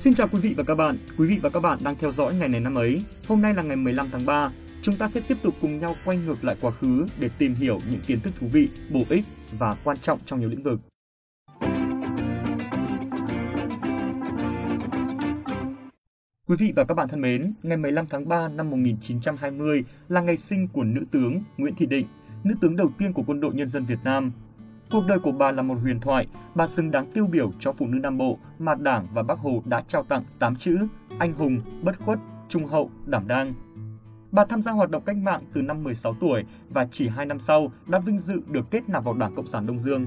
Xin chào quý vị và các bạn. Quý vị và các bạn đang theo dõi ngày này năm ấy. Hôm nay là ngày 15 tháng 3. Chúng ta sẽ tiếp tục cùng nhau quay ngược lại quá khứ để tìm hiểu những kiến thức thú vị, bổ ích và quan trọng trong nhiều lĩnh vực. Quý vị và các bạn thân mến, ngày 15 tháng 3 năm 1920 là ngày sinh của nữ tướng Nguyễn Thị Định, nữ tướng đầu tiên của quân đội nhân dân Việt Nam. Cuộc đời của bà là một huyền thoại, bà xứng đáng tiêu biểu cho phụ nữ Nam Bộ mà Đảng và Bác Hồ đã trao tặng 8 chữ anh hùng, bất khuất, trung hậu, đảm đang. Bà tham gia hoạt động cách mạng từ năm 16 tuổi và chỉ 2 năm sau đã vinh dự được kết nạp vào Đảng Cộng sản Đông Dương.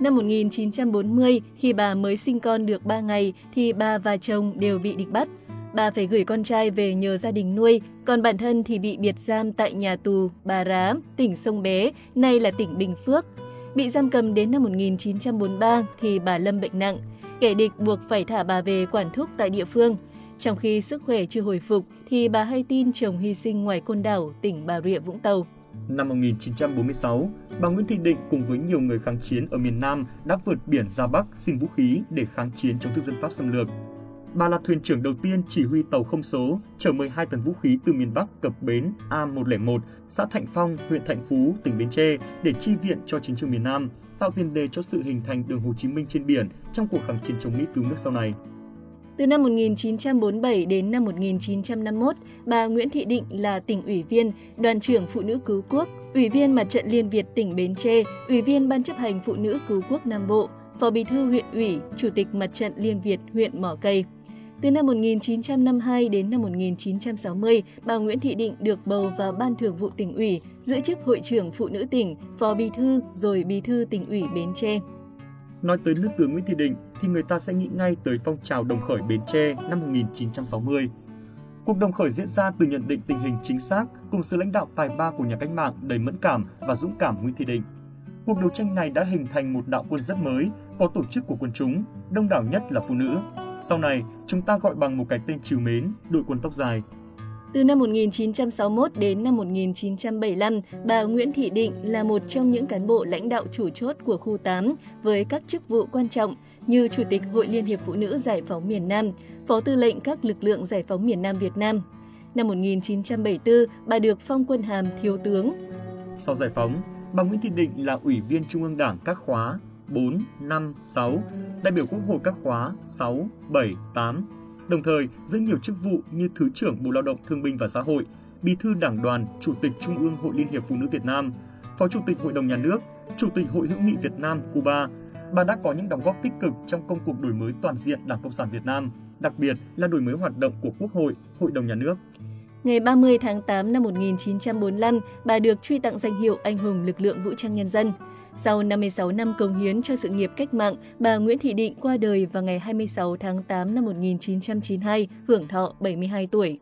Năm 1940, khi bà mới sinh con được 3 ngày thì bà và chồng đều bị địch bắt. Bà phải gửi con trai về nhờ gia đình nuôi, còn bản thân thì bị biệt giam tại nhà tù Bà Rá, tỉnh Sông Bé, nay là tỉnh Bình Phước. Bị giam cầm đến năm 1943 thì bà lâm bệnh nặng. Kẻ địch buộc phải thả bà về quản thúc tại địa phương. Trong khi sức khỏe chưa hồi phục thì bà hay tin chồng hy sinh ngoài côn đảo, tỉnh Bà Rịa Vũng Tàu. Năm 1946, bà Nguyễn Thị Định cùng với nhiều người kháng chiến ở miền Nam đã vượt biển ra Bắc xin vũ khí để kháng chiến chống thực dân Pháp xâm lược. Bà là thuyền trưởng đầu tiên chỉ huy tàu không số chở 12 tấn vũ khí từ miền Bắc cập bến A101, xã Thạnh Phong, huyện Thạnh Phú, tỉnh Bến Tre để chi viện cho chiến trường miền Nam, tạo tiền đề cho sự hình thành đường Hồ Chí Minh trên biển trong cuộc kháng chiến chống Mỹ cứu nước sau này. Từ năm 1947 đến năm 1951, bà Nguyễn Thị Định là tỉnh ủy viên, đoàn trưởng Phụ nữ Cứu Quốc, ủy viên Mặt trận Liên Việt tỉnh Bến Tre, ủy viên Ban chấp hành Phụ nữ Cứu Quốc Nam Bộ, phó bí thư huyện ủy, chủ tịch Mặt trận Liên Việt huyện Mỏ Cây. Từ năm 1952 đến năm 1960, bà Nguyễn Thị Định được bầu vào Ban Thường vụ tỉnh ủy, giữ chức Hội trưởng Phụ nữ tỉnh, Phó Bí thư rồi Bí thư tỉnh ủy Bến Tre. Nói tới nữ tướng Nguyễn Thị Định thì người ta sẽ nghĩ ngay tới phong trào đồng khởi Bến Tre năm 1960. Cuộc đồng khởi diễn ra từ nhận định tình hình chính xác cùng sự lãnh đạo tài ba của nhà cách mạng đầy mẫn cảm và dũng cảm Nguyễn Thị Định. Cuộc đấu tranh này đã hình thành một đạo quân rất mới, có tổ chức của quần chúng, đông đảo nhất là phụ nữ. Sau này, chúng ta gọi bằng một cái tên trìu mến, đội quân tóc dài. Từ năm 1961 đến năm 1975, bà Nguyễn Thị Định là một trong những cán bộ lãnh đạo chủ chốt của khu 8 với các chức vụ quan trọng như Chủ tịch Hội Liên hiệp Phụ nữ Giải phóng miền Nam, Phó Tư lệnh các lực lượng Giải phóng miền Nam Việt Nam. Năm 1974, bà được phong quân hàm thiếu tướng. Sau giải phóng, bà Nguyễn Thị Định là Ủy viên Trung ương Đảng các khóa 4, 5, 6, đại biểu Quốc hội các khóa 6, 7, 8, đồng thời giữ nhiều chức vụ như Thứ trưởng Bộ Lao động Thương binh và Xã hội, Bí thư Đảng đoàn, Chủ tịch Trung ương Hội Liên hiệp Phụ nữ Việt Nam, Phó Chủ tịch Hội đồng Nhà nước, Chủ tịch Hội hữu nghị Việt Nam Cuba. Bà đã có những đóng góp tích cực trong công cuộc đổi mới toàn diện Đảng Cộng sản Việt Nam, đặc biệt là đổi mới hoạt động của Quốc hội, Hội đồng Nhà nước. Ngày 30 tháng 8 năm 1945, bà được truy tặng danh hiệu Anh hùng lực lượng vũ trang nhân dân. Sau 56 năm công hiến cho sự nghiệp cách mạng, bà Nguyễn Thị Định qua đời vào ngày 26 tháng 8 năm 1992, hưởng thọ 72 tuổi.